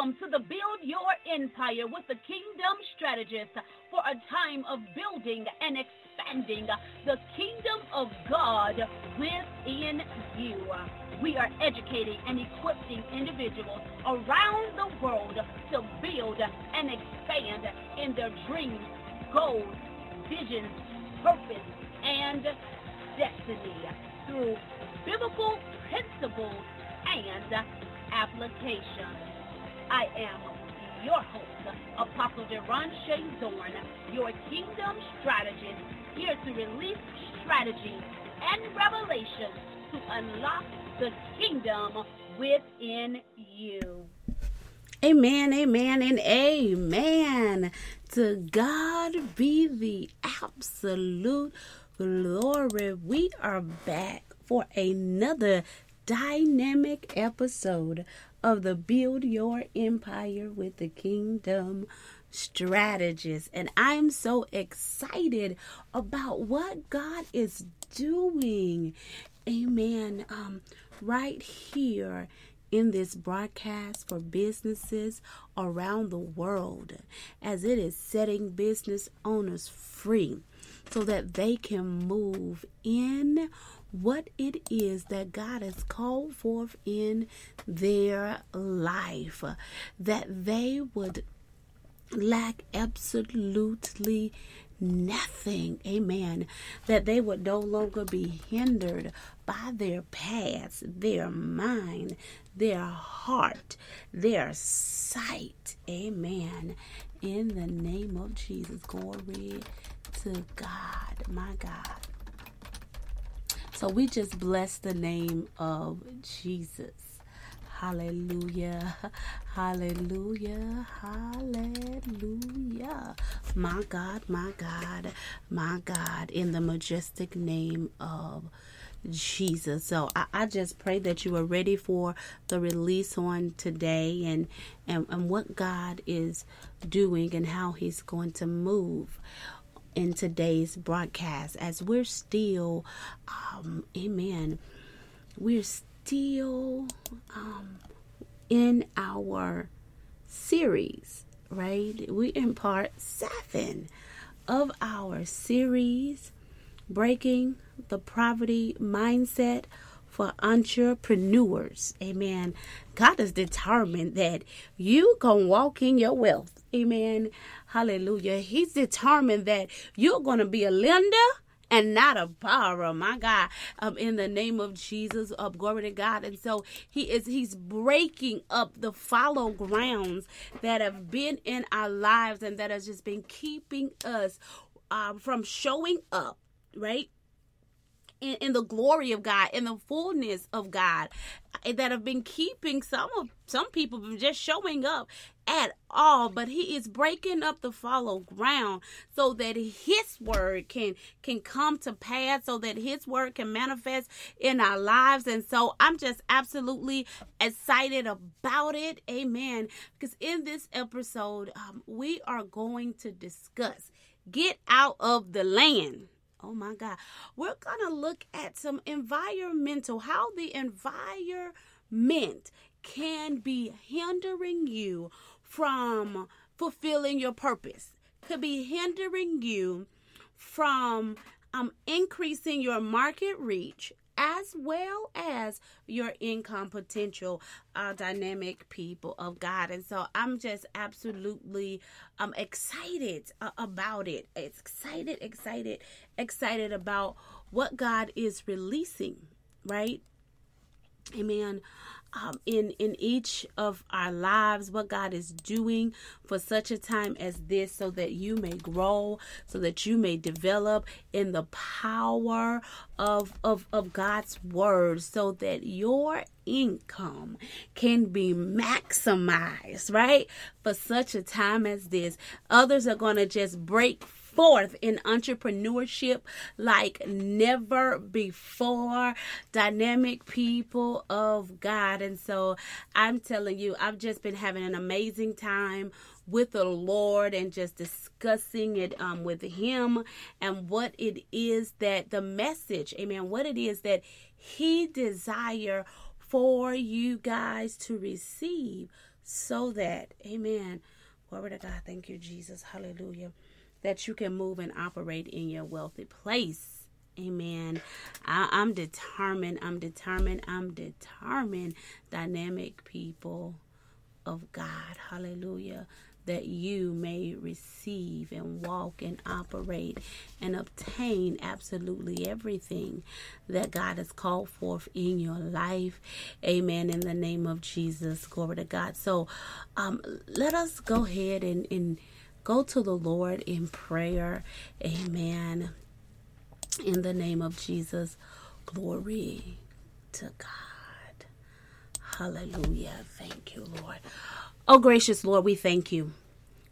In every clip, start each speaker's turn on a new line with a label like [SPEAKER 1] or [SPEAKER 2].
[SPEAKER 1] Welcome to the Build Your Empire with the Kingdom Strategist for a time of building and expanding the kingdom of God within you. We are educating and equipping individuals around the world to build and expand in their dreams, goals, visions, purpose, and destiny through biblical principles and application. I am your host, Apostle Deron Zorn, your kingdom strategist, here to release strategy and revelation to unlock the kingdom within you.
[SPEAKER 2] Amen, amen, and amen. To God be the absolute glory. We are back for another dynamic episode of the Build Your Empire with the Kingdom Strategist. And I'm so excited about what God is doing. Amen. Um, right here in this broadcast for businesses around the world as it is setting business owners free so that they can move in what it is that God has called forth in their life, that they would lack absolutely nothing. Amen. That they would no longer be hindered by their past, their mind, their heart, their sight. Amen. In the name of Jesus. Glory to God. My God. So we just bless the name of Jesus. Hallelujah. Hallelujah. Hallelujah. My God, my God, my God, in the majestic name of Jesus. So I, I, just pray that you are ready for the release on today and, and, and what God is doing and how He's going to move in today's broadcast as we're still, um, amen, we're still um, in our series, right? We in part seven of our series, Breaking the Poverty Mindset for entrepreneurs. Amen. God is determined that you can walk in your wealth. Amen. Hallelujah. He's determined that you're going to be a lender and not a borrower. My God, um, in the name of Jesus, uh, glory to God. And so he is he's breaking up the fallow grounds that have been in our lives and that has just been keeping us um, from showing up, right? In, in the glory of God, in the fullness of God, that have been keeping some of some people from just showing up at all. But he is breaking up the fallow ground so that his word can can come to pass so that his word can manifest in our lives. And so i'm just absolutely excited about it. Amen. Because in this episode um, we are going to discuss get out of the land Oh my God. We're going to look at some environmental, how the environment can be hindering you from fulfilling your purpose, could be hindering you from um, increasing your market reach as well as your income potential uh, dynamic people of God. And so I'm just absolutely um, excited uh, about it. It's excited, excited, excited about what God is releasing, right? Amen um, in in each of our lives what god is doing for such a time as this so that you may grow so that you may develop in the power of of, of god's word so that your income can be maximized right for such a time as this. Others are going to just break forth in entrepreneurship like never before. Dynamic people of God. And so I'm telling you, I've just been having an amazing time with the Lord and just discussing it um, with Him and what it is that the message, amen, what it is that He desire for you guys to receive so that, amen. Glory to God. Thank you, Jesus. Hallelujah that you can move and operate in your wealthy place. Amen. I, am determined. I'm determined. I'm determined. Dynamic people of God. Hallelujah. That you may receive and walk and operate and obtain absolutely everything that God has called forth in your life. Amen. In the name of Jesus. Glory to God. So um, let us go ahead and, and Go to the Lord in prayer. Amen. In the name of Jesus, glory to God. Hallelujah. Thank you, Lord. Oh, gracious Lord, we thank you.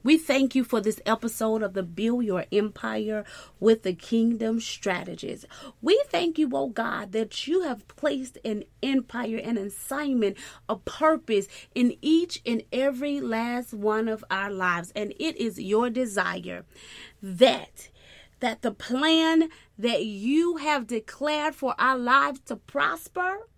[SPEAKER 2] We thank you for this episode of the Build Your Empire with the Kingdom Strategist. We thank you, oh God, that you have placed an empire, an assignment, a purpose in each and every last one of our lives. And it is your desire that that the plan that you have declared for our lives to prosper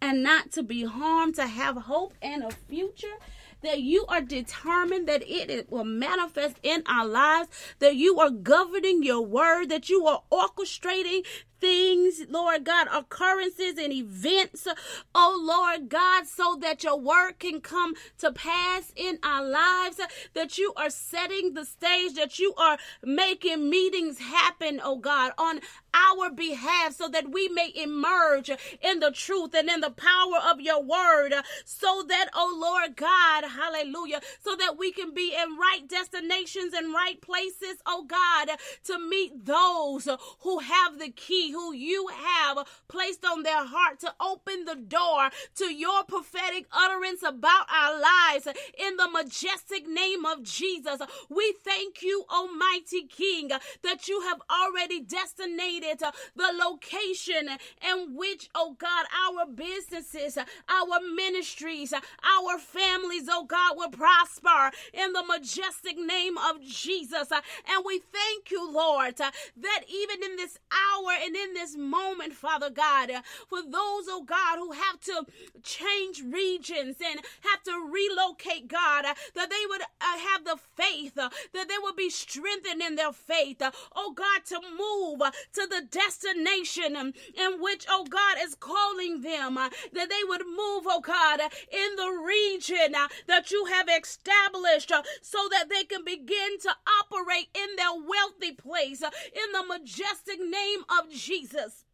[SPEAKER 2] and not to be harmed, to have hope and a future that you are determined that it will manifest in our lives, that you are governing your word, that you are orchestrating things, Lord God, occurrences and events, oh Lord God, so that your word can come to pass in our lives, that you are setting the stage, that you are making meetings happen, oh God, on our behalf so that we may emerge in the truth and in the power of your word so that oh Lord God hallelujah so that we can be in right destinations and right places oh God to meet those who have the key who you have placed on their heart to open the door to your prophetic utterance about our lives in the majestic name of Jesus. We thank you, Almighty King, that you have already destinated the location in which, oh God, our businesses, our ministries, our families, oh God, will prosper in the majestic name of Jesus. And we thank you, Lord, that even in this hour and in this moment, Father God, uh, for those, oh God, who have to change regions and have to relocate, God, uh, that they would uh, have the faith, uh, that they would be strengthened in their faith, uh, oh God, to move to the destination um, in which, oh God, is calling them, that they would move, oh God, in the region that you have established so that they can begin to operate in their wealthy place in the majestic name of Jesus. Jesus.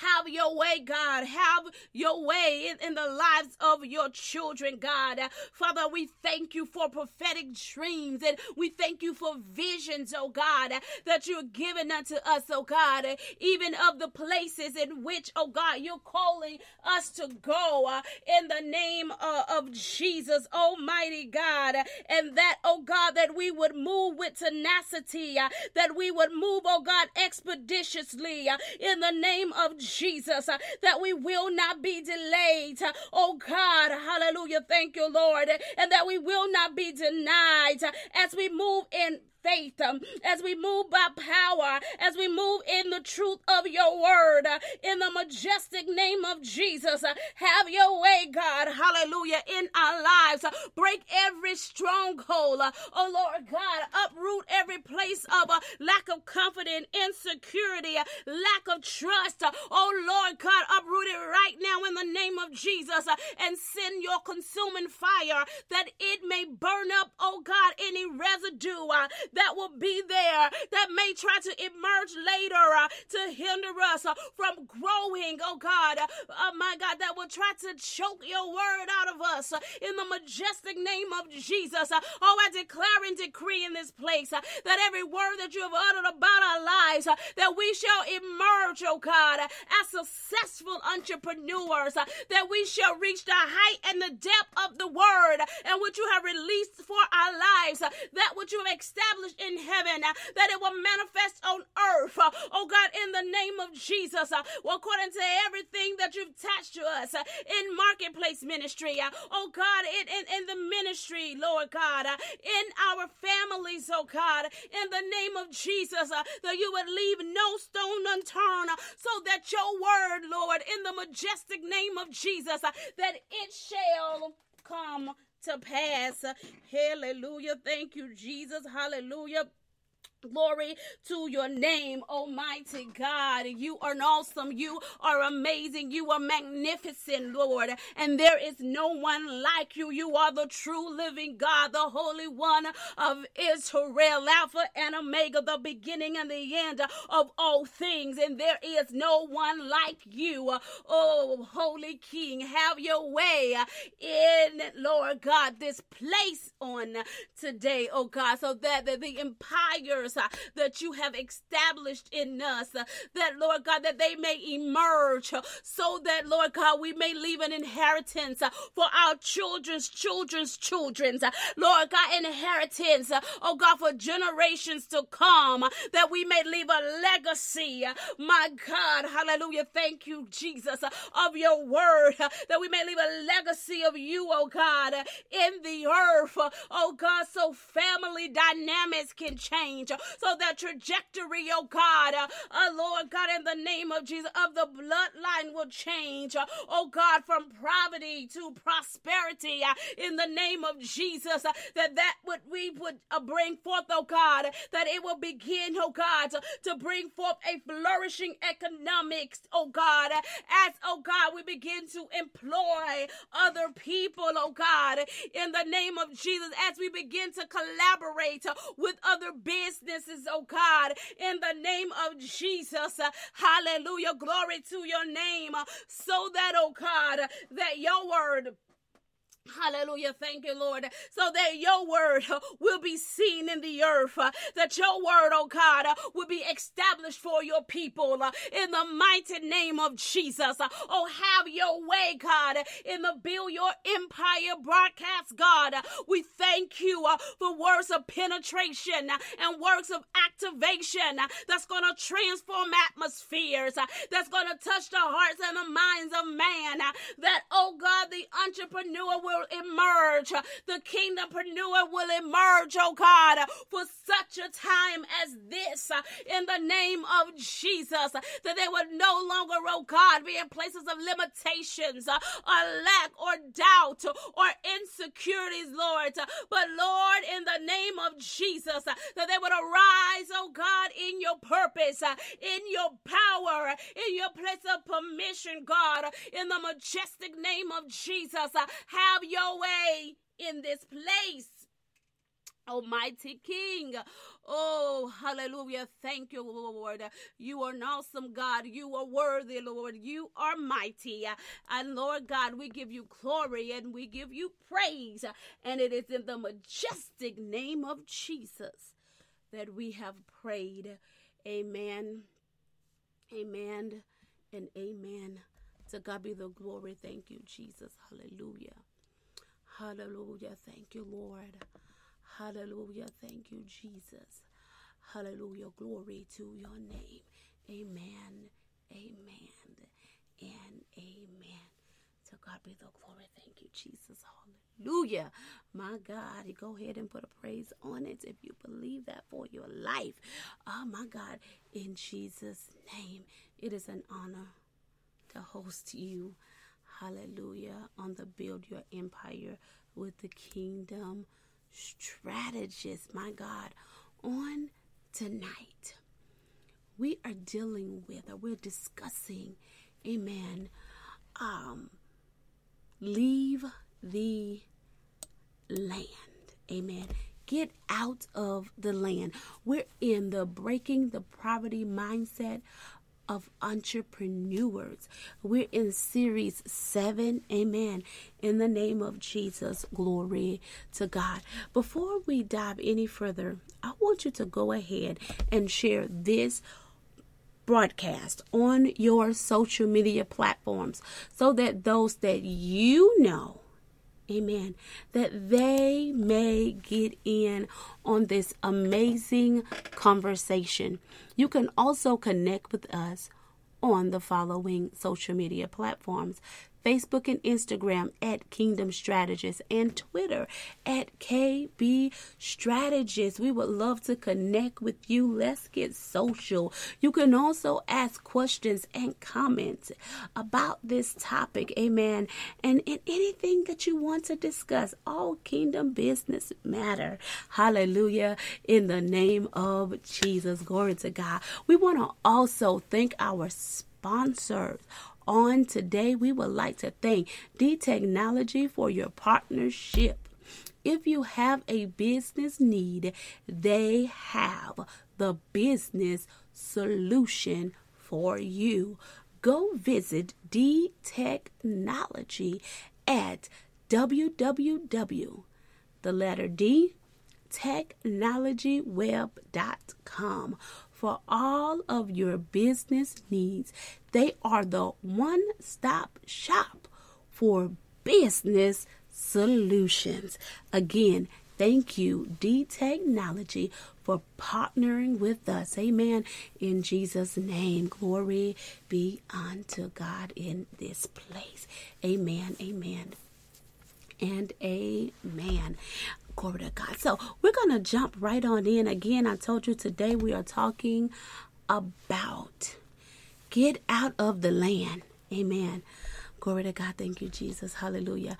[SPEAKER 2] Have your way, God. Have your way in, in the lives of your children, God. Father, we thank you for prophetic dreams and we thank you for visions, oh God, that you're giving unto us, oh God, even of the places in which, oh God, you're calling us to go uh, in the name uh, of Jesus, Almighty God. And that, oh God, that we would move with tenacity, uh, that we would move, oh God, expeditiously in the name of Jesus, uh, that we will not be delayed. Uh, oh God, hallelujah. Thank you, Lord. And that we will not be denied uh, as we move in faith, um, as we move by power, as we move in the truth of your word, in the majestic name of Jesus. Have your way, God, hallelujah, in our lives. Break every stronghold, oh Lord God, uproot every place of uh, lack of confidence, insecurity, uh, lack of trust. oh Lord God, uproot it right now in the name of Jesus and send your consuming fire that it may burn up, oh God, any residue that will be there that may try to emerge later uh, to hinder us uh, from growing, oh God. Oh my God, that will try to choke your word out of us uh, in the majestic name of Jesus. Uh, oh, I declare and decree in this place uh, that every word that you have uttered about our lives, uh, that we shall emerge, oh God, uh, as successful entrepreneurs, uh, that we shall reach the height and the depth of the word uh, and what you have released for our lives, that which you have established in heaven, that it will manifest on earth, oh God, in the name of Jesus, well, according to everything that you've attached to us in marketplace ministry, oh God, in, in, in the ministry, Lord God, in our families, oh God, in the name of Jesus, uh, that you would leave no stone unturned, uh, so that your word, Lord, in the majestic name of Jesus, uh, that it shall come to pass. Hallelujah. Thank you, Jesus. Hallelujah. Glory to your name, Almighty God. You are awesome. You are amazing. You are magnificent, Lord. And there is no one like you. You are the true living God, the Holy One of Israel, Alpha and Omega, the beginning and the end of all things. And there is no one like you. Oh, Holy King, have your way in, Lord God, this place on today, oh God, so that the empires uh, that you have established in us, uh, that Lord God, that they may emerge, uh, so that Lord God, we may leave an inheritance uh, for our children's children's children's, uh, Lord God, inheritance, uh, oh God, for generations to come, that we may leave a legacy, my God, hallelujah. Thank you, Jesus, of your word, that we may leave a legacy of you, oh God, in the earth, oh God, so family dynamics can change, so that trajectory, oh God, uh, uh, Lord God, in the name of Jesus, of the bloodline will change, uh, oh God, from poverty to prosperity, uh, in the name of Jesus, uh, that that what we would uh, bring forth, oh God, that it will begin, oh God, to, to bring forth a flourishing economics, oh God, as, oh God, we begin to employ other people, oh God, in the name of Jesus, as we begin to collaborate with other businesses businesses, oh God, in the name of Jesus. Uh, hallelujah. Glory to your name. Uh, so that, oh God, that your word Hallelujah. Thank you, Lord. So that your word will be seen in the earth. That your word, oh God, will be established for your people in the mighty name of Jesus. Oh, have your way, God, in the build your empire broadcast, God. We thank you uh, for words of penetration and words of activation that's going to transform atmospheres, uh, that's going to touch the hearts and the minds of man. Uh, that, oh God, the entrepreneur will will emerge. The kingdom kingdompreneur will emerge, oh God, for such a time as this in the name of Jesus. That they will no longer, oh God, be in places of limitations or lack or doubt or insecurities, Lord. But Lord, in the name of Jesus, that they would arise, oh God, in your purpose, uh, in your power, uh, in your place of permission, God, in the majestic name of Jesus. Have have your way in this place. Almighty King. Oh, hallelujah. Thank you, Lord. You are an awesome God. You are worthy, Lord. You are mighty. And Lord God, we give you glory and we give you praise. And it is in the majestic name of Jesus that we have prayed. Amen. Amen and amen. To God be the glory. Thank you, Jesus. Hallelujah. Hallelujah. Thank you, Lord. Hallelujah. Thank you, Jesus. Hallelujah. Glory to your name. Amen. Amen. And amen. To God be the glory. Thank you, Jesus. Hallelujah. My God. Go ahead and put a praise on it if you believe that for your life. Oh, my God. In Jesus' name, it is an honor to host you hallelujah, on the Build Your Empire with the Kingdom Strategist, my God, on tonight. We are dealing with, or we're discussing, amen, um, leave the land, amen. get out of the land. We're in the breaking the poverty mindset of entrepreneurs. We're in series seven. Amen. In the name of Jesus, glory to God. Before we dive any further, I want you to go ahead and share this broadcast on your social media platforms so that those that you know Amen. That they may get in on this amazing conversation. You can also connect with us on the following social media platforms Facebook and Instagram at Kingdom Strategist, and Twitter at KB Strategist. We would love to connect with you. Let's get social. You can also ask questions and comments about this topic. Amen. And in anything that you want to discuss, all kingdom business matter. Hallelujah. In the name of Jesus. Glory to God. We want to also thank our sponsors on today, we would like to thank D Technology for your partnership. If you have a business need, they have the business solution for you. Go visit D Technology at www the letter D technologyweb.com for all of your business needs. They are the one stop shop for business solutions. Again, thank you, D Technology, for partnering with us. Amen. In Jesus' name, glory be unto God in this place. Amen. Amen. And amen. Glory to God. So we're going to jump right on in. Again, I told you today we are talking about get out of the land. Amen. Glory to God. Thank you, Jesus. Hallelujah.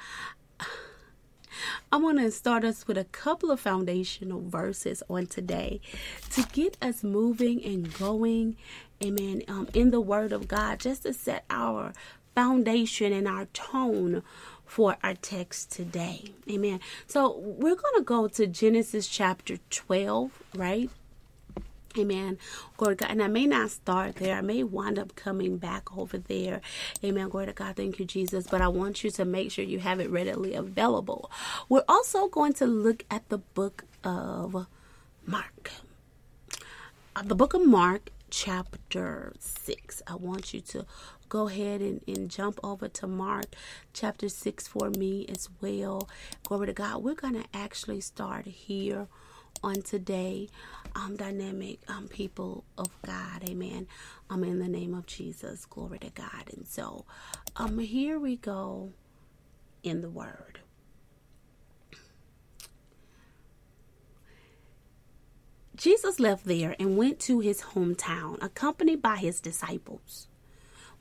[SPEAKER 2] I want to start us with a couple of foundational verses on today to get us moving and going, amen, um, in the Word of God, just to set our foundation and our tone for our text today. Amen. So we're going to go to Genesis chapter 12, right? Amen. Glory God. And I may not start there. I may wind up coming back over there. Amen. Glory to God. Thank you, Jesus. But I want you to make sure you have it readily available. We're also going to look at the book of Mark. Uh, the book of Mark, chapter 6. I want you to go ahead and, and jump over to Mark chapter 6 for me as well. Glory to God. We're going to actually start here on today. Um, dynamic um, people of God. Amen. Um, in the name of Jesus. Glory to God. And so, um, here we go in the Word. Jesus left there and went to his hometown, accompanied by his disciples.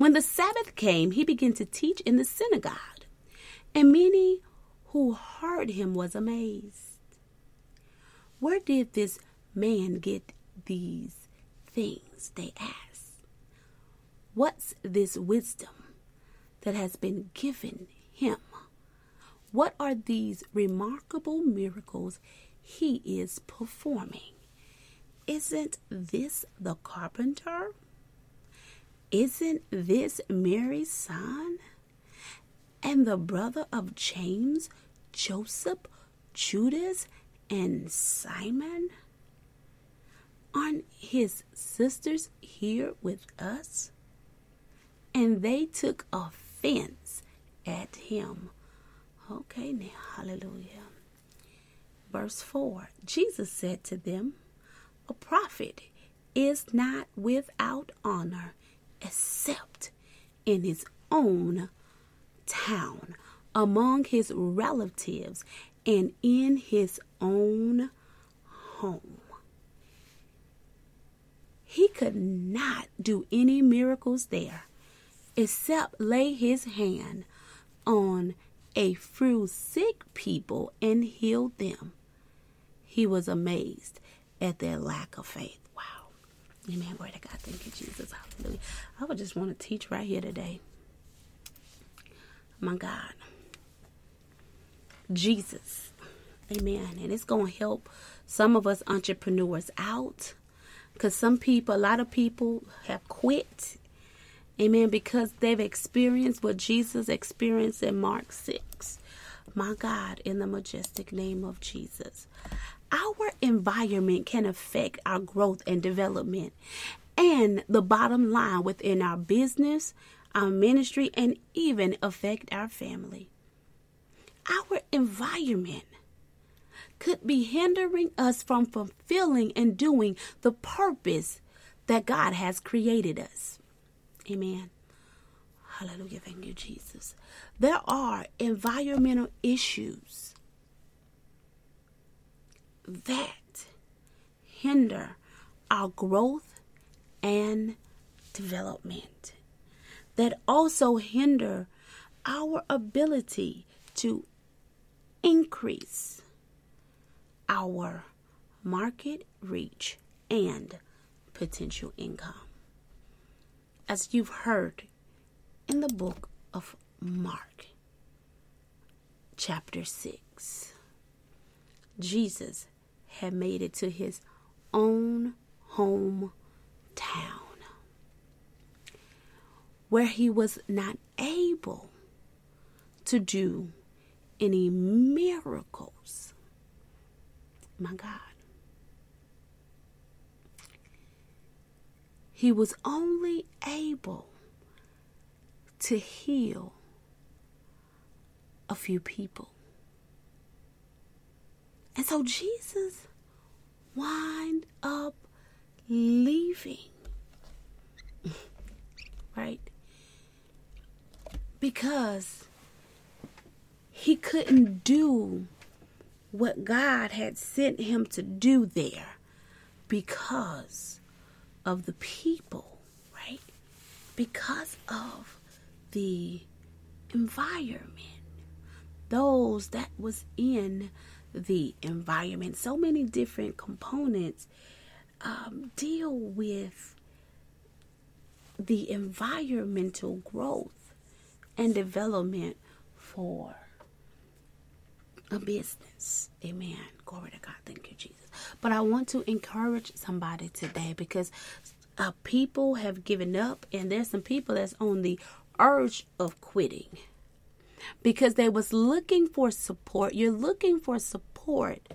[SPEAKER 2] When the Sabbath came, he began to teach in the synagogue, and many who heard him was amazed. Where did this man get these things? They asked. What's this wisdom that has been given him? What are these remarkable miracles he is performing? Isn't this the carpenter? Isn't this Mary's son? And the brother of James, Joseph, Judas, and Simon? Aren't his sisters here with us? And they took offense at him. Okay, now, hallelujah. Verse 4 Jesus said to them, A prophet is not without honor except in his own town, among his relatives, and in his own home. He could not do any miracles there except lay his hand on a few sick people and heal them. He was amazed at their lack of faith. Amen. Glory to God. Thank you, Jesus. Hallelujah. I would just want to teach right here today. My God. Jesus Amen. And it's going to help some of us entrepreneurs out because some people, a lot of people have quit. Amen. Because they've experienced what Jesus experienced in Mark 6. My God, in the majestic name of Jesus. Our environment can affect our growth and development and the bottom line within our business, our ministry, and even affect our family. Our environment could be hindering us from fulfilling and doing the purpose that God has created us. Amen. Hallelujah. Thank you, Jesus. There are environmental issues that hinder our growth and development, that also hinder our ability to increase our market reach and potential income. As you've heard in the book of Mark, chapter 6, Jesus had made it to his own hometown where he was not able to do any miracles. My God. He was only able to heal a few people. And so Jesus wind up leaving. right? Because he couldn't do what God had sent him to do there because of the people, right? Because of the environment. Those that was in the environment. So many different components um, deal with the environmental growth and development for a business. Amen. Glory to God. Thank you, Jesus. But I want to encourage somebody today because uh, people have given up, and there's some people that's on the urge of quitting because they was looking for support. You're looking for support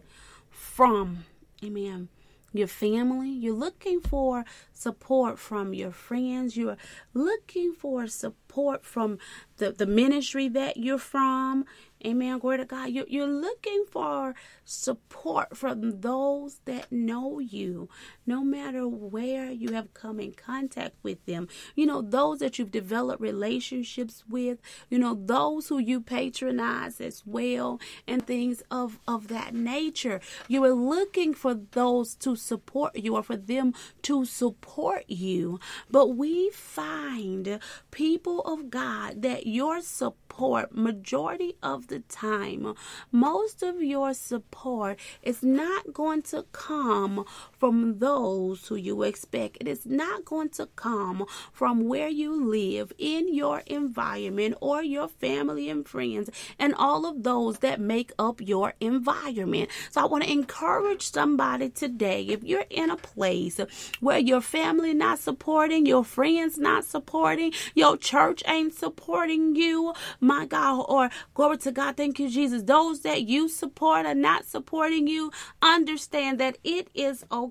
[SPEAKER 2] from, amen, your family. You're looking for support from your friends. You're looking for support from the, the ministry that you're from. Amen. Glory to God. You're, you're looking for support from those that know you, no matter where you have come in contact with them. You know, those that you've developed relationships with, you know, those who you patronize as well, and things of, of that nature. You are looking for those to support you or for them to support you. But we find people of God that your support, majority of the time, most of your support is not going to come from those who you expect. It is not going to come from where you live in your environment or your family and friends and all of those that make up your environment. So I want to encourage somebody today if you're in a place where your family not supporting, your friends not supporting, your church ain't supporting you, my God, or glory to God, thank you, Jesus. Those that you support are not supporting you, understand that it is okay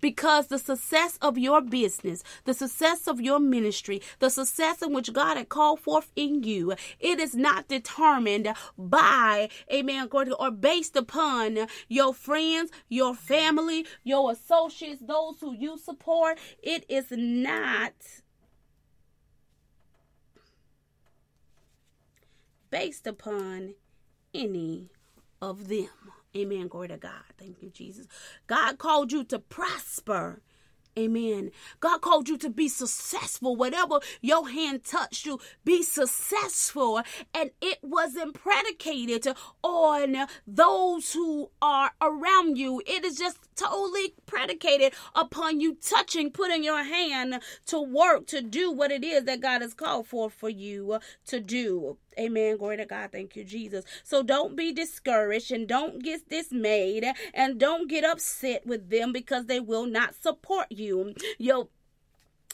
[SPEAKER 2] because the success of your business, the success of your ministry, the success in which God had called forth in you, it is not determined by, amen, or based upon your friends, your family, your associates, those who you support. It is not based upon any of them. Amen. Glory to God. Thank you, Jesus. God called you to prosper. Amen. God called you to be successful. Whatever your hand touched you, be successful. And it wasn't predicated on those who are around you. It is just totally predicated upon you touching, putting your hand to work to do what it is that God has called for for you to do. Amen. Glory to God. Thank you, Jesus. So don't be discouraged and don't get dismayed and don't get upset with them because they will not support you. Your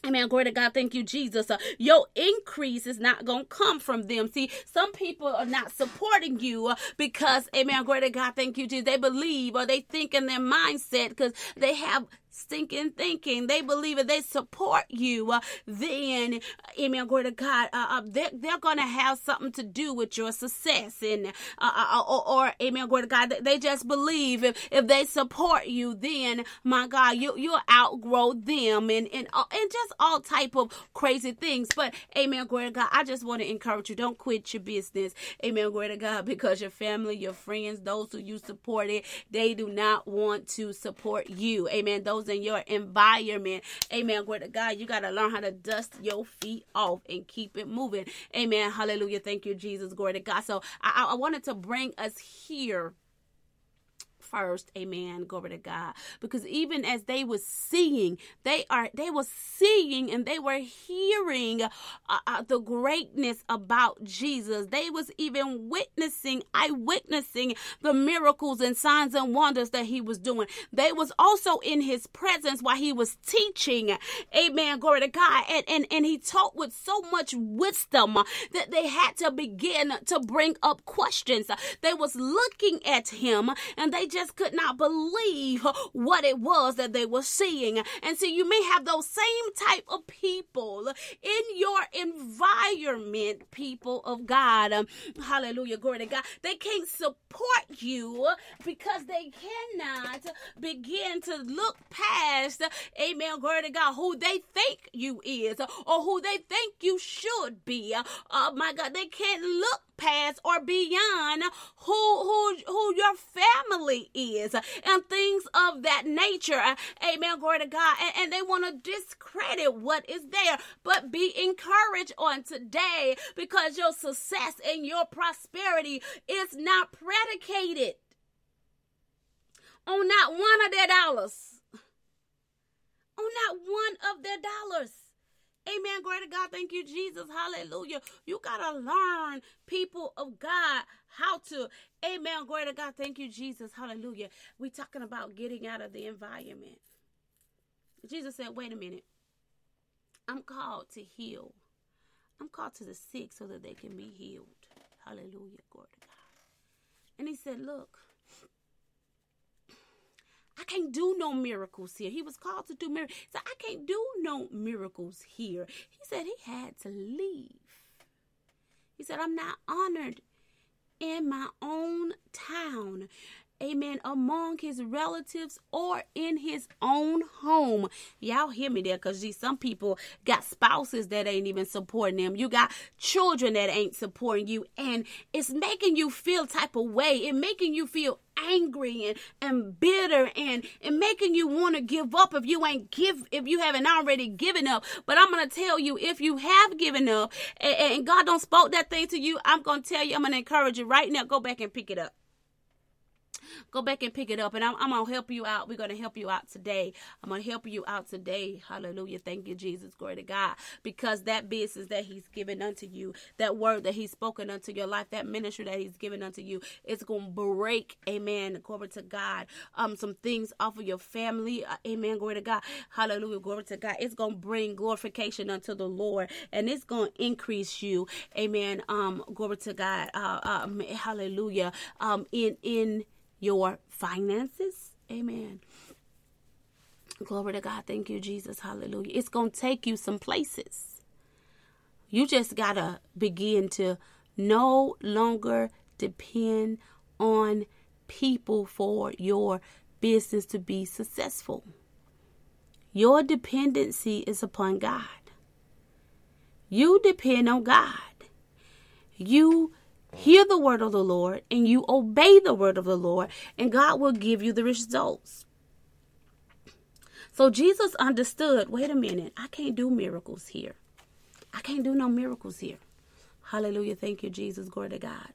[SPEAKER 2] Amen. Glory to God. Thank you, Jesus. Uh, your increase is not going to come from them. See, some people are not supporting you uh, because, amen. Glory to God. Thank you, Jesus. They believe or they think in their mindset because they have stinking thinking. They believe if they support you, uh, then, amen, glory to God, uh, uh, they're, they're going to have something to do with your success. And, uh, uh, uh, or, or, amen, glory to God, they just believe if, if they support you, then, my God, you, you'll outgrow them and, and, and just all type of crazy things. But, amen, glory to God, I just want to encourage you, don't quit your business. Amen, glory to God, because your family, your friends, those who you supported, they do not want to support you. Amen. Those in your environment. Amen. Glory to God. You got to learn how to dust your feet off and keep it moving. Amen. Hallelujah. Thank you, Jesus. Glory to God. So I, I wanted to bring us here first amen glory to god. Because even as they were seeing they are they were seeing and they were hearing uh, uh, the greatness about jesus. They was even witnessing eyewitnessing the miracles and signs and wonders that he was doing. They was also in his presence while he was teaching. Amen. Glory to god. And and, and he taught with so much wisdom that they had to begin to bring up questions. They was looking at him and they just could not believe what it was that they were seeing. And so you may have those same type of people in your environment, people of God. Um, hallelujah. Glory to God. They can't support you because they cannot begin to look past, amen, glory to God, who they think you is or who they think you should be. Oh my God, they can't look past or beyond who who who your family is and things of that nature. Amen. Glory to god. And, and they want to discredit what is there. But be encouraged on today because your success and your prosperity is not predicated on not one of their dollars. On not one of their dollars Amen. Glory to God. Thank you, Jesus. Hallelujah. You got to learn, people of God, how to. Amen. Glory to God. Thank you, Jesus. Hallelujah. we talking about getting out of the environment. Jesus said, wait a minute. I'm called to heal. I'm called to the sick so that they can be healed. Hallelujah. Glory to God. And he said, look, I can't do no miracles here. He was called to do miracles. So I can't do no miracles here. He said he had to leave. He said, I'm not honored in my own town amen, among his relatives or in his own home. Y'all hear me there because some people got spouses that ain't even supporting them. You got children that ain't supporting you, and it's making you feel type of way. It making you feel angry and, and bitter and, and making you want to give up if you ain't give if you haven't already given up. But I'm gonna tell you if you have given up and, and God don't spoke that thing to you, I'm gonna tell you, I'm gonna encourage you right now, go back and pick it up go back and pick it up. And I'm, I'm going to help you out. We're going to help you out today. I'm going to help you out today. Hallelujah. Thank you, Jesus. Glory to God. Because that business that He's given unto you, that word that He's spoken unto your life, that ministry that He's given unto you, it's going to break, amen. Glory to God. Um, Some things off of your family. Uh, amen. Glory to God. Hallelujah. Glory to God. It's going to bring glorification unto the Lord and it's going to increase you. Amen. Um, glory to God. Uh, um, hallelujah. Um, in, in, your finances. Amen. Glory to God. Thank you, Jesus. Hallelujah. It's going to take you some places. You just got to begin to no longer depend on people for your business to be successful. Your dependency is upon God. You depend on God. You hear the word of the Lord and you obey the word of the Lord, and God will give you the results. So Jesus understood wait a minute, I can't do miracles here. I can't do no miracles here. Hallelujah. Thank you, Jesus. Glory to God.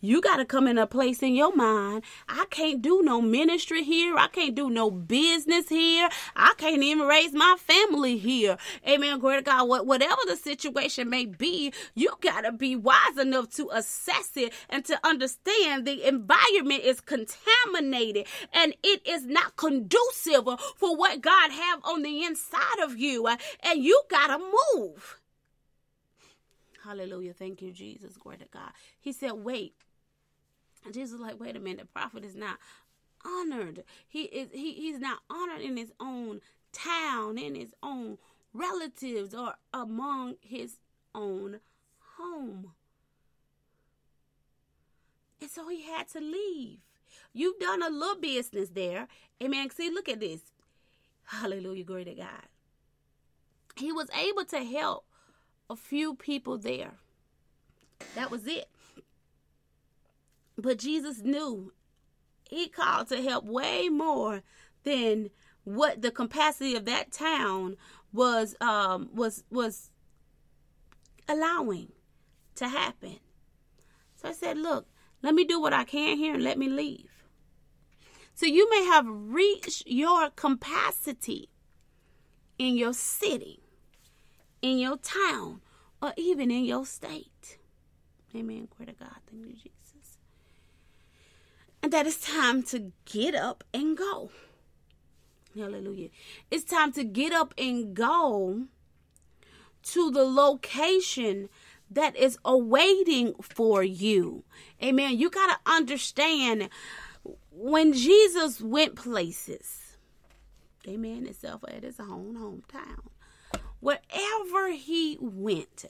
[SPEAKER 2] You got to come in a place in your mind. I can't do no ministry here. I can't do no business here. I can't even raise my family here. Amen. Glory to God. Whatever the situation may be, you got to be wise enough to assess it and to understand the environment is contaminated and it is not conducive for what God have on the inside of you. And you got to move. Hallelujah. Thank you, Jesus. Glory to God. He said, wait. And Jesus like, wait a minute, the prophet is not honored. He is he, he's not honored in his own town, in his own relatives, or among his own home. And so he had to leave. You've done a little business there. Amen. See, look at this. Hallelujah. Glory to God. He was able to help a few people there. That was it. But Jesus knew he called to help way more than what the capacity of that town was um was was allowing to happen. So I said, look, let me do what I can here and let me leave. So you may have reached your capacity in your city in your town, or even in your state. Amen. Glory to God. Thank you, Jesus. That it's time to get up and go. Hallelujah. It's time to get up and go to the location that is awaiting for you. Amen. You got to understand when Jesus went places, amen, itself at his own hometown wherever he went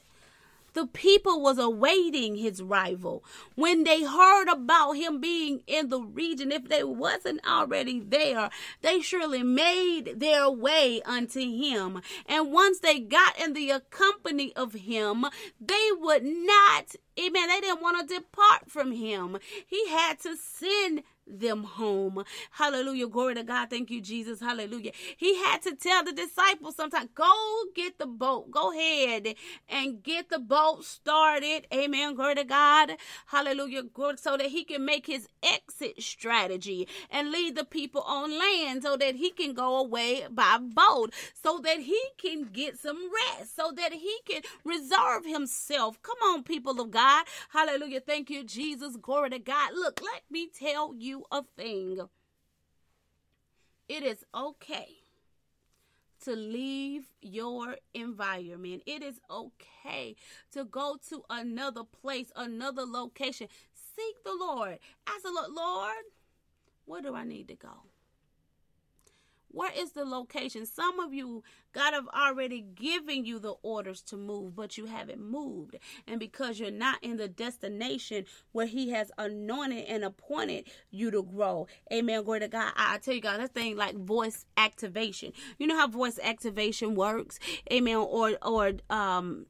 [SPEAKER 2] the people was awaiting his rival when they heard about him being in the region if they wasn't already there they surely made their way unto him. And once they got in the company of him they would not amen they didn't want to depart from him. He had to send them home. Hallelujah. Glory to God. Thank you, Jesus. Hallelujah. He had to tell the disciples sometimes, go get the boat. Go ahead and get the boat started. Amen. Glory to God. Hallelujah. Glory, so that he can make his exit strategy and lead the people on land so that he can go away by boat, so that he can get some rest, so that he can reserve himself. Come on, people of God. Hallelujah. Thank you, Jesus. Glory to God. Look, let me tell you a thing. It is okay to leave your environment. It is okay to go to another place, another location. Seek the Lord. Ask the Lord, Lord, where do I need to go? Where is the location? Some of you, God have already given you the orders to move, but you haven't moved. And because you're not in the destination where He has anointed and appointed you to grow. Amen. Glory to God. I, I tell you, God, that thing like voice activation. You know how voice activation works? Amen. Or, or, um,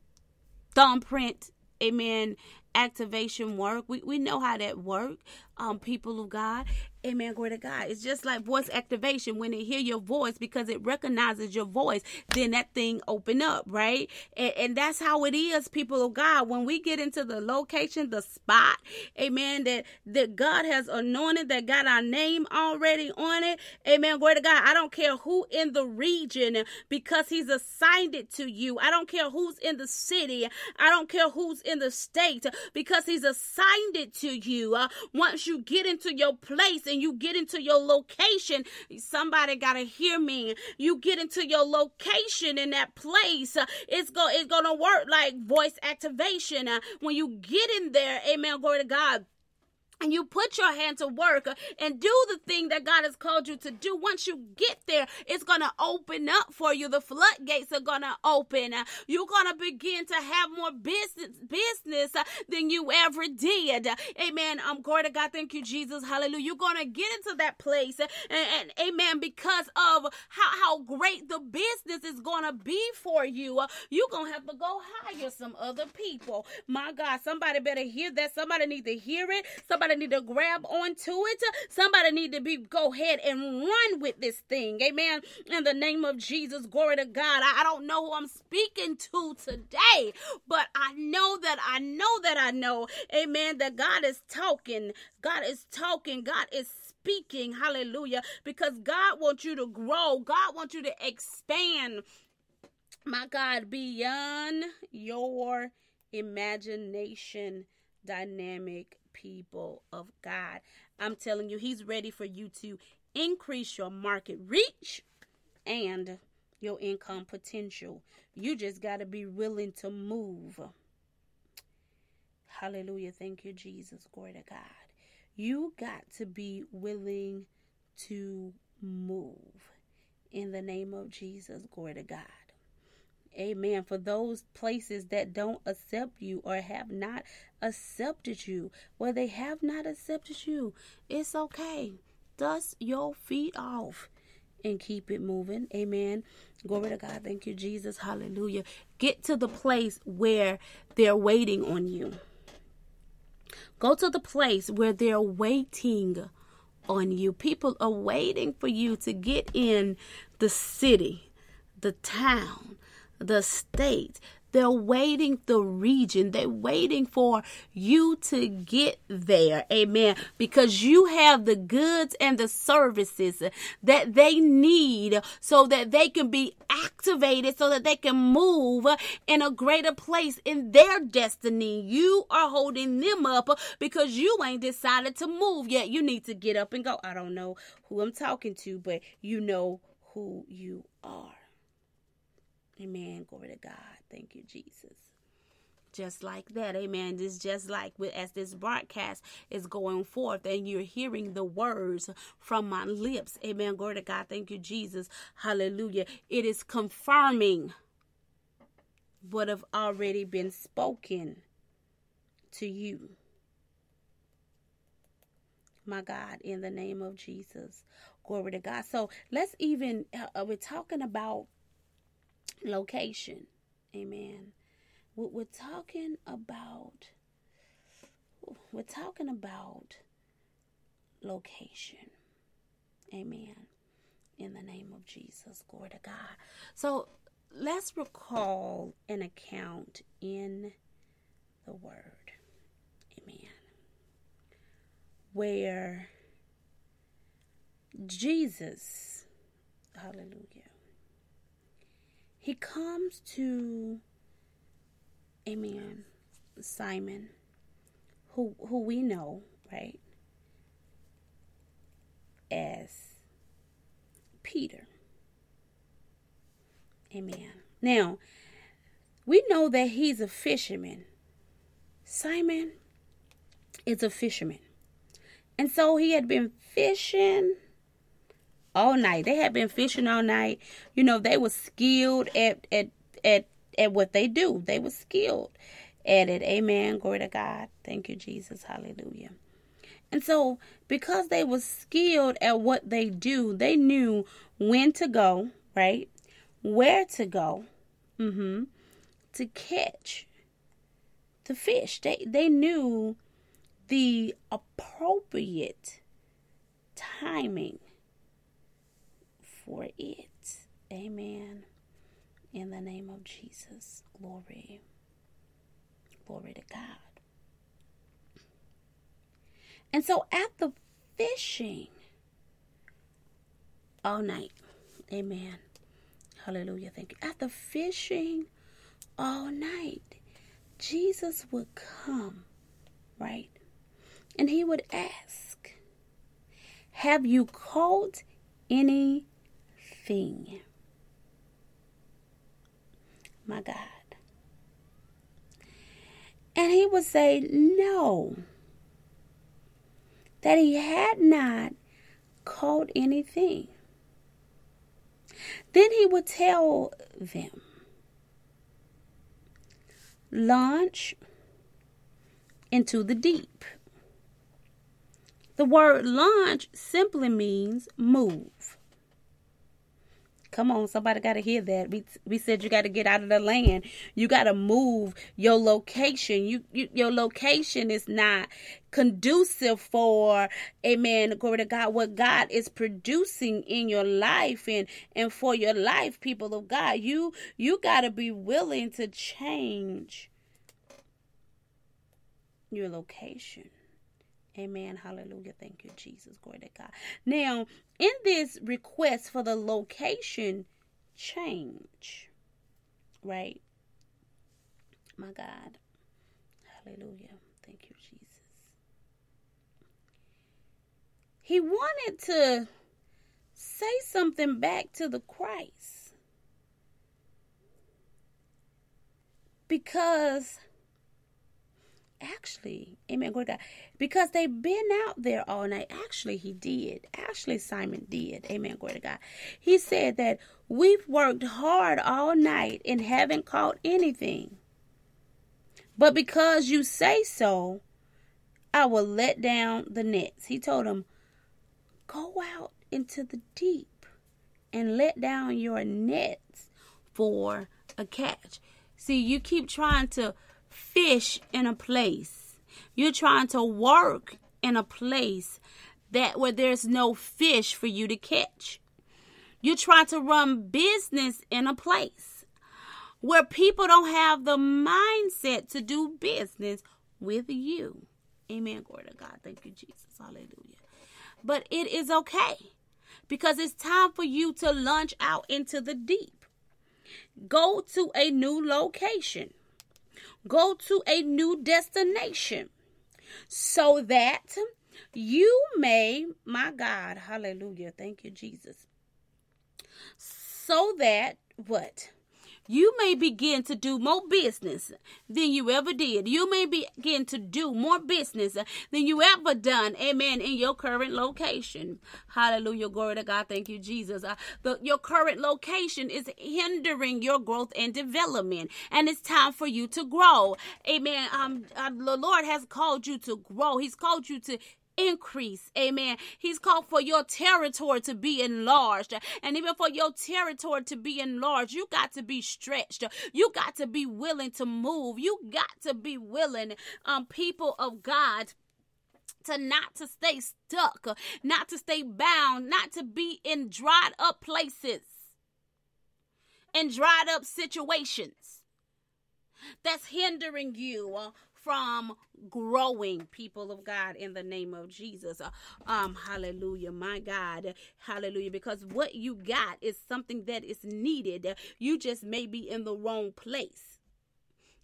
[SPEAKER 2] thumbprint amen activation work we, we know how that work um people of god Amen. Glory to God. It's just like voice activation. When they hear your voice because it recognizes your voice, then that thing open up, right? And, and that's how it is, people of God. When we get into the location, the spot, amen, that, that God has anointed, that got our name already on it. Amen. Glory to God. I don't care who in the region because he's assigned it to you. I don't care who's in the city. I don't care who's in the state because he's assigned it to you. Uh, once you get into your place and you get into your location, somebody got to hear me. You get into your location in that place, uh, it's go it's to work like voice activation. Uh, when you get in there, amen, glory to God and you put your hand to work and do the thing that God has called you to do. Once you get there, it's going to open up for you. The floodgates are going to open. You're going to begin to have more business business than you ever did. Amen. I'm um, glory to God. Thank you, Jesus. Hallelujah. You're going to get into that place. And, and amen. Because of how, how great the business is going to be for you, you're going to have to go hire some other people. My God, somebody better hear that. Somebody need to hear it. Somebody Somebody need to grab onto it. Somebody need to be go ahead and run with this thing. Amen. In the name of Jesus, glory to God. I, I don't know who I'm speaking to today, but I know that I know that I know, amen, that God is talking. God is talking. God is speaking. Hallelujah. Because God wants you to grow. God wants you to expand. My God, beyond your imagination, dynamic people of God. I'm telling you, He's ready for you to increase your market reach and your income potential. You just got to be willing to move. Hallelujah. Thank you, Jesus. Glory to God. You got to be willing to move in the name of Jesus. Glory to God. Amen. For those places that don't accept you or have not accepted you, well, they have not accepted you. It's okay. Dust your feet off and keep it moving. Amen. Glory to God. Thank you, Jesus. Hallelujah. Get to the place where they're waiting on you. Go to the place where they're waiting on you. People are waiting for you to get in the city, the town, the state. They're waiting the region. They're waiting for you to get there. Amen. Because you have the goods and the services that they need so that they can be activated, so that they can move in a greater place in their destiny. You are holding them up because you ain't decided to move yet. You need to get up and go. I don't know who I'm talking to, but you know who you are. Amen. Glory to God. Thank you, Jesus. Just like that, amen. This just like as this broadcast is going forth and you're hearing the words from my lips. Amen. Glory to God. Thank you, Jesus. Hallelujah. It is confirming what have already been spoken to you. My God, in the name of Jesus. Glory to God. So let's even, uh, we're talking about location. Amen. We're talking about, we're talking about location. Amen. In the name of Jesus. Glory to God. So let's recall an account in the Word. Amen. Where Jesus, hallelujah, he comes to a man, Simon, who who we know, right, as Peter. Amen. Now, we know that he's a fisherman. Simon is a fisherman. And so he had been fishing all night. They had been fishing all night. You know, they were skilled at at at at what they do. They were skilled at it. Amen. Glory to God. Thank you, Jesus. Hallelujah. And so, because they were skilled at what they do, they knew when to go, right? Where to go, mm-hmm, to catch the fish. They they knew the appropriate timing for it. Amen. In the name of Jesus. Glory. Glory to God. And so at the fishing all night. Amen. Hallelujah. Thank you. At the fishing all night, Jesus would come, right? And he would ask, Have you caught any thing. My God. And he would say, No, that he had not caught anything. Then he would tell them, Launch into the deep. The word launch simply means move. Come on, somebody got to hear that. We we said you got to get out of the land. You got to move your location. You, you your location is not conducive for amen glory to god what god is producing in your life and and for your life people of god you you got to be willing to change your location Amen. Hallelujah. Thank you, Jesus. Glory to God. Now, in this request for the location change, right? My God. Hallelujah. Thank you, Jesus. He wanted to say something back to the Christ because actually, amen, glory God, because they've been out there all night. Actually, he did. Actually, Simon did. Amen, glory to God. He said that we've worked hard all night and haven't caught anything. But because you say so, I will let down the nets. He told him, Go out into the deep and let down your nets for a catch. See, you keep trying to fish in a place. You're trying to work in a place that where there's no fish for you to catch. You're trying to run business in a place where people don't have the mindset to do business with you. Amen. Glory to God. Thank you, Jesus. Hallelujah. But it is okay because it's time for you to launch out into the deep. Go to a new location go to a new destination so that you may, my God, hallelujah, thank you, Jesus. So that what? You may begin to do more business than you ever did. You may begin to do more business than you ever done. Amen. In your current location. Hallelujah. Glory to God. Thank you, Jesus. Uh, the, your current location is hindering your growth and development. And it's time for you to grow. Amen. Um, uh, the Lord has called you to grow. He's called you to increase. Amen. He's called for your territory to be enlarged. And even for your territory to be enlarged, you got to be stretched. You got to be willing to move. You got to be willing, um, people of God to not to stay stuck, not to stay bound, not to be in dried up places and dried up situations that's hindering you from growing people of God in the name of Jesus. Uh, um hallelujah. My God. Hallelujah because what you got is something that is needed. You just may be in the wrong place.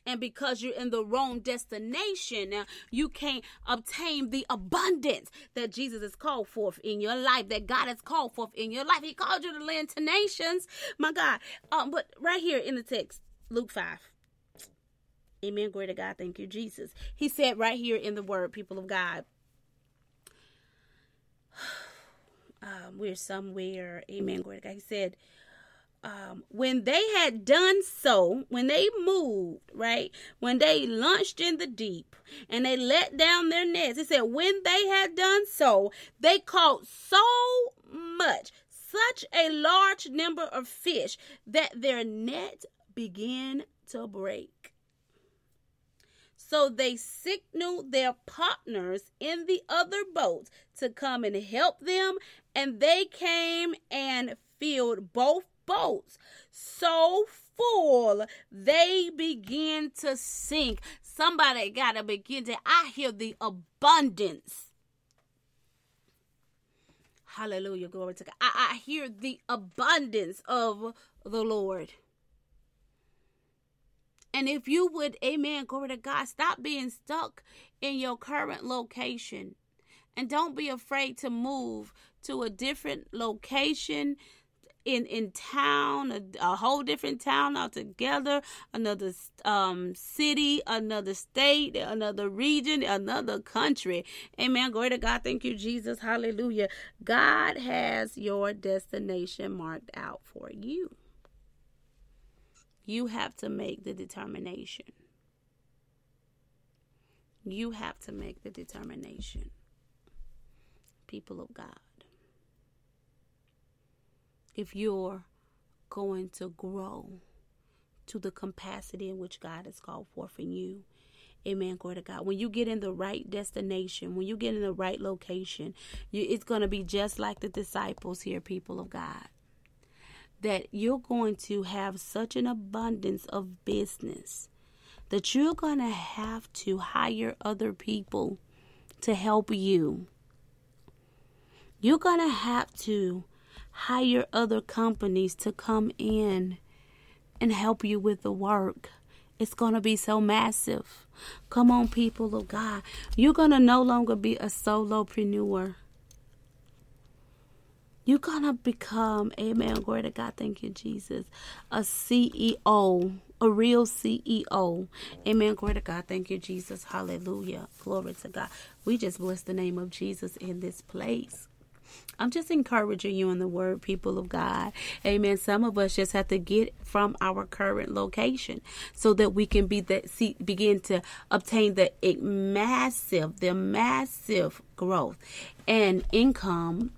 [SPEAKER 2] And because you're in the wrong destination, uh, you can't obtain the abundance that Jesus has called forth in your life, that God has called forth in your life. He called you to lend to nations, my God. Um, but right here in the text, Luke 5, Amen. Glory to God. Thank you, Jesus. He said right here in the word, people of God. Um, we're somewhere. Amen. Glory to God. He said, um, when they had done so, when they moved, right, when they launched in the deep and they let down their nets, he said, when they had done so, they caught so much, such a large number of fish that their net began to break. So they signaled their partners in the other boats to come and help them, and they came and filled both boats so full they began to sink. Somebody got to begin to, I hear the abundance. Hallelujah. Glory to God. I, I hear the abundance of the Lord. And if you would, amen, glory to God, stop being stuck in your current location. And don't be afraid to move to a different location in in town, a, a whole different town altogether, another um city, another state, another region, another country. Amen. Glory to God. Thank you, Jesus. Hallelujah. God has your destination marked out for you. You have to make the determination. You have to make the determination. People of God. If you're going to grow to the capacity in which God has called forth in you. Amen. Glory to God. When you get in the right destination, when you get in the right location, you, it's going to be just like the disciples here, people of God. That you're going to have such an abundance of business that you're going to have to hire other people to help you. You're going to have to hire other companies to come in and help you with the work. It's going to be so massive. Come on, people of God. You're going to no longer be a solopreneur. You're going to become, amen, glory to God, thank you, Jesus, a CEO, a real CEO. Amen, glory to God, thank you, Jesus, hallelujah, glory to God. We just bless the name of Jesus in this place. I'm just encouraging you in the word, people of God. Amen. Some of us just have to get from our current location so that we can be that see begin to obtain the massive, the massive growth and income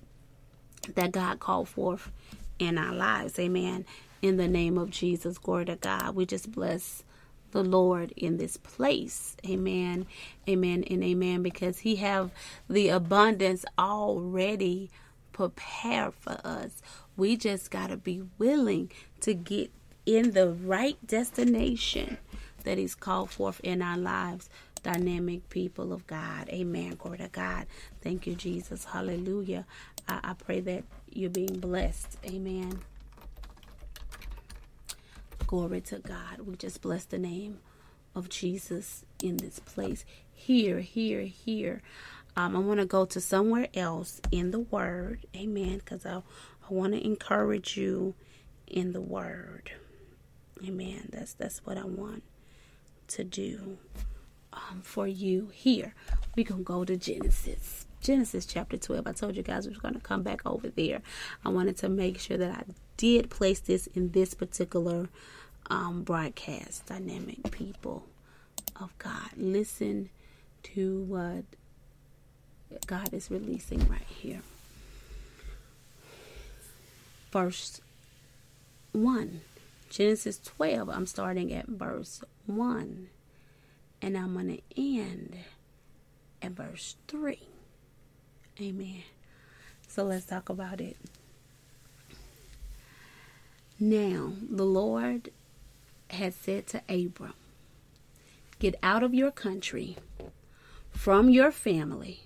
[SPEAKER 2] that God called forth in our lives. Amen. In the name of Jesus, glory to God. We just bless the Lord in this place. Amen. Amen and amen because he have the abundance already prepared for us. We just got to be willing to get in the right destination that he's called forth in our lives. Dynamic people of God. Amen. Glory to God. Thank you, Jesus. Hallelujah. I, I pray that you're being blessed. Amen. Glory to God. We just bless the name of Jesus in this place. Here, here, here. Um, I want to go to somewhere else in the Word. Amen. Because I, I want to encourage you in the Word. Amen. That's that's what I want to do um, for you here. We can go to Genesis. Genesis chapter 12. I told you guys we was going to come back over there. I wanted to make sure that I did place this in this particular um, broadcast. Dynamic people of God. Listen to what God is releasing right here. Verse 1. Genesis 12, I'm starting at verse 1. And I'm going to end at verse 3. Amen. So let's talk about it. Now, the Lord had said to Abram, Get out of your country, from your family,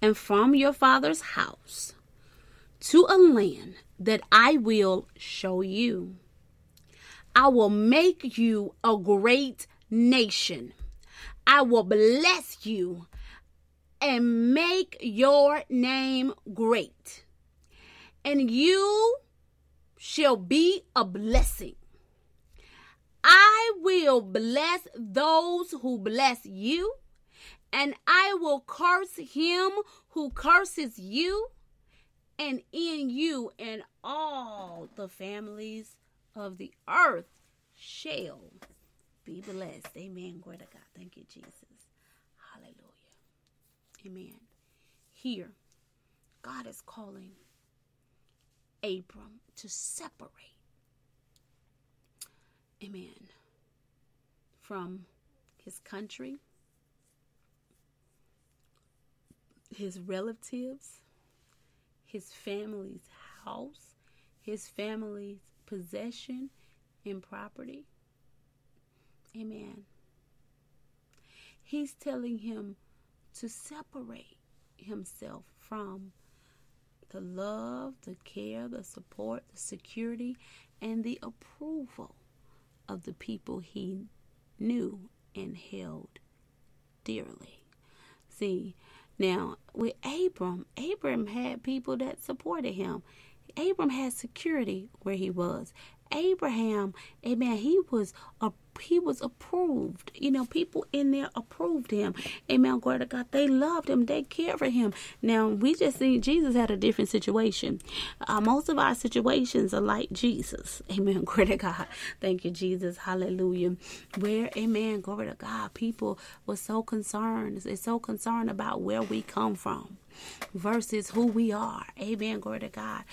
[SPEAKER 2] and from your father's house to a land that I will show you. I will make you a great nation. I will bless you and make your name great. And you shall be a blessing. I will bless those who bless you, and I will curse him who curses you, and in you and all the families of the earth shall be blessed. Amen. Glory to God. Thank you, Jesus. Hallelujah. Amen. Here, God is calling Abram to separate Amen. From his country, his relatives, his family's house, his family's possession and property. Amen. He's telling him to separate himself from the love, the care, the support, the security, and the approval of the people he knew and held dearly. See, now with Abram, Abram had people that supported him. Abram had security where he was. Abraham, amen, he was a he was approved. You know, people in there approved him. Amen. Glory to God. They loved him. They cared for him. Now, we just see Jesus had a different situation. Uh, most of our situations are like Jesus. Amen. Glory to God. Thank you, Jesus. Hallelujah. Where, amen. Glory to God. People were so concerned. They're so concerned about where we come from versus who we are. Amen. Glory to God.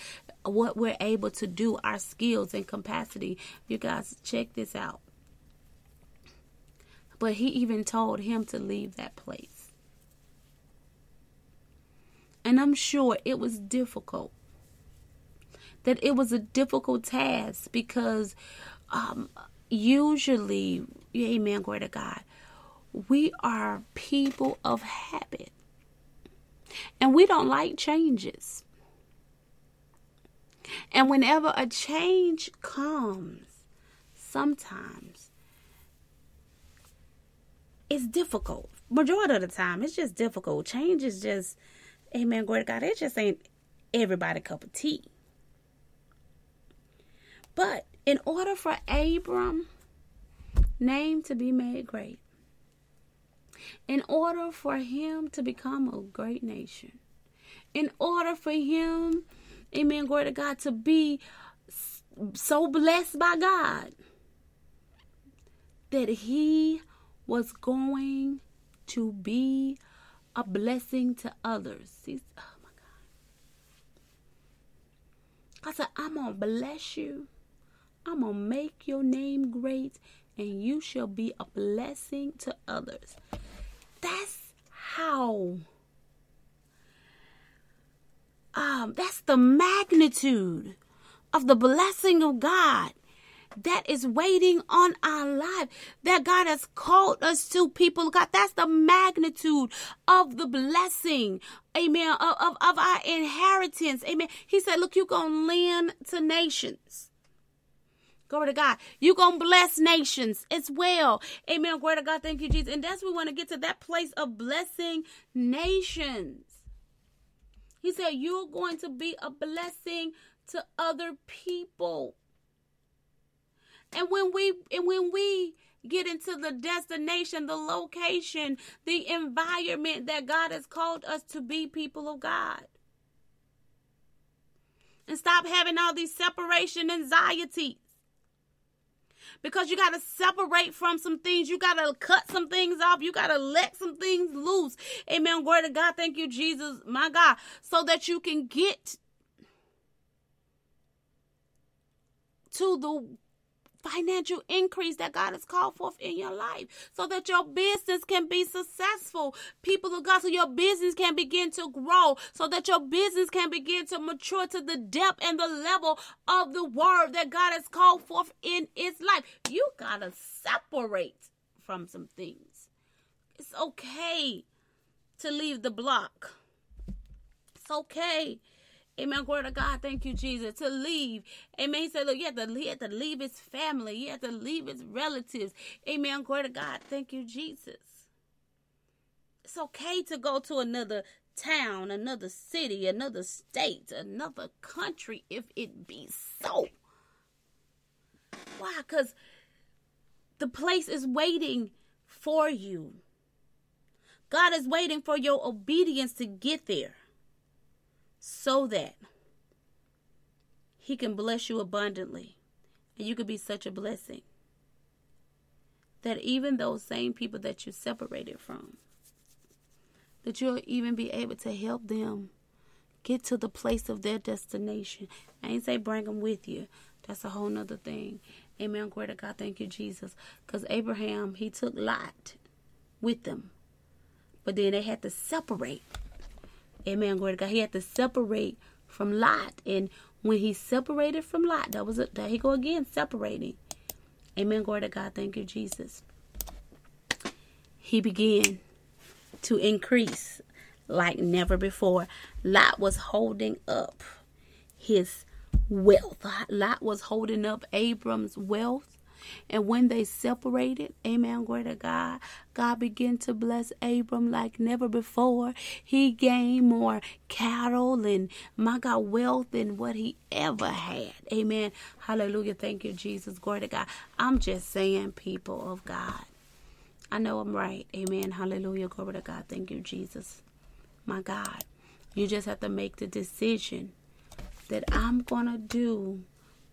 [SPEAKER 2] What we're able to do, our skills and capacity. You guys, check this out. But he even told him to leave that place. And I'm sure it was difficult. That it was a difficult task because um, usually, amen, glory to God, we are people of habit. And we don't like changes. And whenever a change comes, sometimes it's difficult. Majority of the time, it's just difficult. Change is just, amen, glory to God, it just ain't everybody cup of tea. But in order for Abram name to be made great, in order for him to become a great nation, in order for him, amen, glory to God, to be so blessed by God that he was going to be a blessing to others. He's, oh my God. I said, I'm going to bless you. I'm going to make your name great, and you shall be a blessing to others. That's how. Um, that's the magnitude of the blessing of God that is waiting on our life that God has called us to people God that's the magnitude of the blessing amen of, of, of our inheritance amen he said look you're gonna lend to nations Glory to God. You're going to bless nations as well. Amen. Glory to God. Thank you, Jesus. And that's we want to get to that place of blessing nations. He said, You're going to be a blessing to other people. And when we and when we get into the destination, the location, the environment that God has called us to be people of God. And stop having all these separation anxieties. Because you got to separate from some things. You got to cut some things off. You got to let some things loose. Amen. Glory to God. Thank you, Jesus. My God. So that you can get to the financial increase that God has called forth in your life so that your business can be successful. People of God, so your business can begin to grow, so that your business can begin to mature to the depth and the level of the word that God has called forth in its life. You got to separate from some things. It's okay to leave the block. It's okay Amen. Glory to God. Thank you, Jesus. To leave. Amen. He said, look, you had, to, he had to leave his family. He had to leave his relatives. Amen. Glory to God. Thank you, Jesus. It's okay to go to another town, another city, another state, another country if it be so. Why? Because the place is waiting for you. God is waiting for your obedience to get there so that He can bless you abundantly and you can be such a blessing that even those same people that you separated from, that you'll even be able to help them get to the place of their destination. I ain't say bring them with you. That's a whole nother thing. Amen. Glory to God. Thank you, Jesus. Because Abraham, he took Lot with them. But then they had to separate Amen. Glory to God. He had to separate from Lot. And when he separated from Lot, that was a, there he go again, separating. Amen. Glory to God. Thank you, Jesus. He began to increase like never before. Lot was holding up his wealth. Lot was holding up Abram's wealth. And when they separated, amen, glory to God, God began to bless Abram like never before. He gained more cattle and, my God, wealth than what he ever had. Amen. Hallelujah. Thank you, Jesus. Glory to God. I'm just saying, people of God. I know I'm right. Amen. Hallelujah. Glory to God. Thank you, Jesus. My God. You just have to make the decision that I'm going to do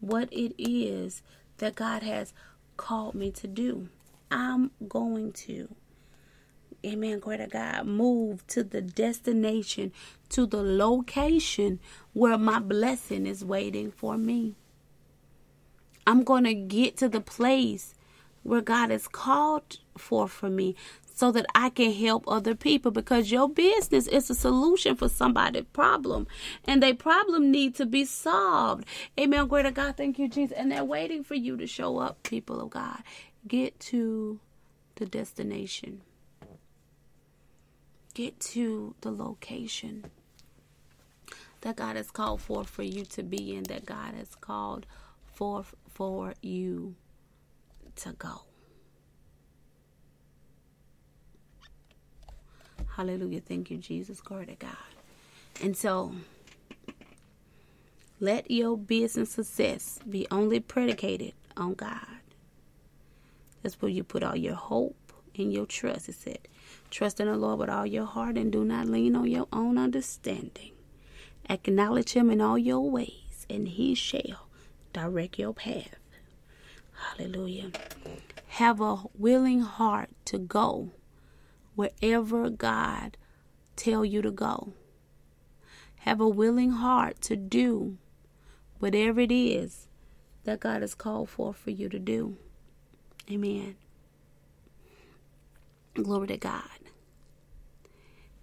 [SPEAKER 2] what it is that God has called me to do. I'm going to, amen, glory to God, move to the destination, to the location where my blessing is waiting for me. I'm going to get to the place where God has called for for me so that I can help other people because your business is a solution for somebody's problem and their problem need to be solved. Amen. Greater God, thank you, Jesus. And they're waiting for you to show up, people of God. Get to the destination. Get to the location that God has called for for you to be in, that God has called for for you to go. Hallelujah. Thank you, Jesus. Glory to God. And so, let your business success be only predicated on God. That's where you put all your hope and your trust. It said, Trust in the Lord with all your heart and do not lean on your own understanding. Acknowledge Him in all your ways, and He shall direct your path. Hallelujah. Have a willing heart to go wherever God tell you to go. Have a willing heart to do whatever it is that God has called for for you to do. Amen. Glory to God.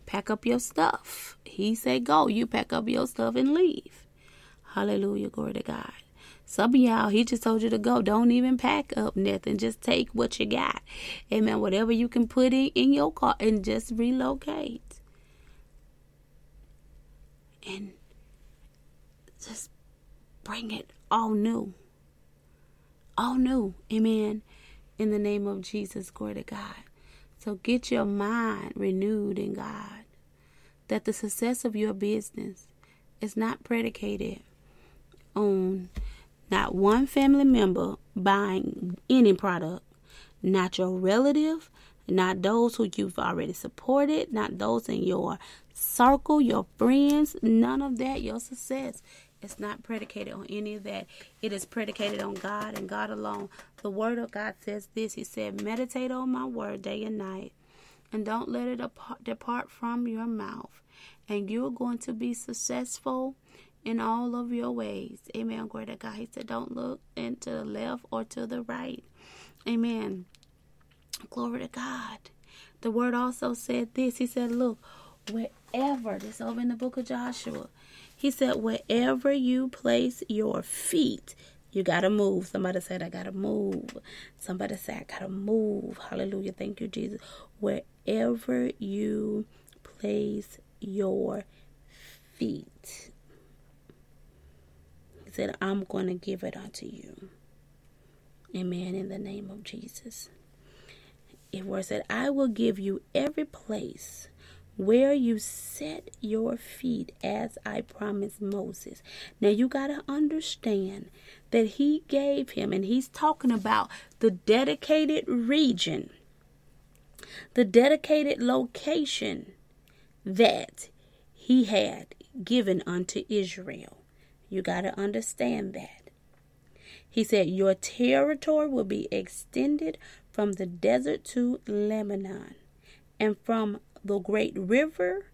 [SPEAKER 2] Pack up your stuff. He said go. You pack up your stuff and leave. Hallelujah. Glory to God. Some of y'all, he just told you to go. Don't even pack up nothing. Just take what you got. Amen. Whatever you can put in, in your car and just relocate. And just bring it all new. All new. Amen. In the name of Jesus. Glory to God. So get your mind renewed in God. That the success of your business is not predicated on not one family member buying any product, not your relative, not those who you've already supported, not those in your circle, your friends, none of that. Your success is not predicated on any of that. It is predicated on God and God alone. The Word of God says this He said, Meditate on my word day and night, and don't let it depart from your mouth. And you're going to be successful in all of your ways. Amen. Glory to God. He said, Don't look into the left or to the right. Amen. Glory to God. The word also said this. He said, Look, wherever, this over in the book of Joshua, he said, Wherever you place your feet, you got to move. Somebody said, I got to move. Somebody said, I got to move. Hallelujah. Thank you, Jesus. Wherever you place your feet said, I'm going to give it unto you. Amen. In the name of Jesus. It was said, I will give you every place where you set your feet as I promised Moses. Now you got to understand that he gave him, and he's talking about the dedicated region, the dedicated location that he had given unto Israel. You got to understand that. He said, Your territory will be extended from the desert to Lebanon, and from the great river,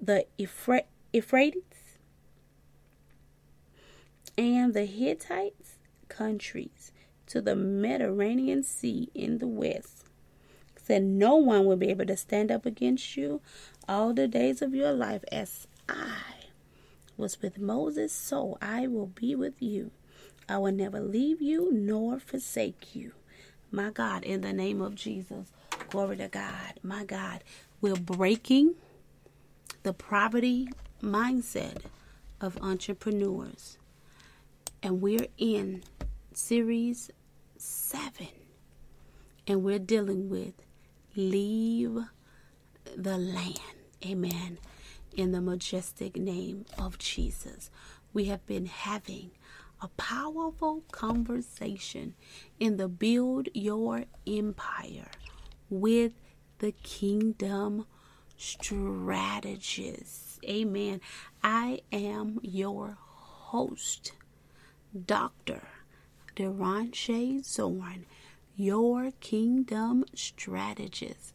[SPEAKER 2] the Euphrates, and the Hittites countries to the Mediterranean Sea in the west. Said, No one will be able to stand up against you all the days of your life as I was with Moses, so I will be with you. I will never leave you nor forsake you. My God, in the name of Jesus, glory to God. My God, we're breaking the poverty mindset of entrepreneurs. And we're in series 7. And we're dealing with leave the land. Amen. In the majestic name of Jesus. We have been having a powerful conversation in the Build Your Empire with the Kingdom Strategist. Amen. I am your host, Dr. Deronche Zorn, your Kingdom Strategist.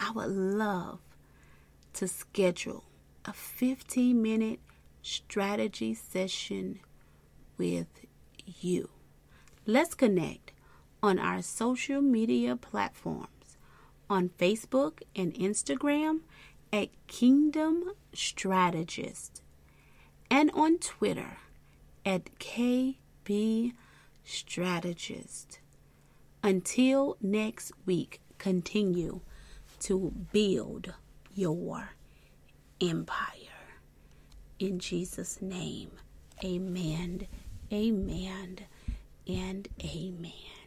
[SPEAKER 2] I would love to schedule a 15 minute strategy session with you. Let's connect on our social media platforms on Facebook and Instagram at Kingdom Strategist and on Twitter at KB Strategist. Until next week, continue to build your empire. In Jesus' name, amen, amen, and amen.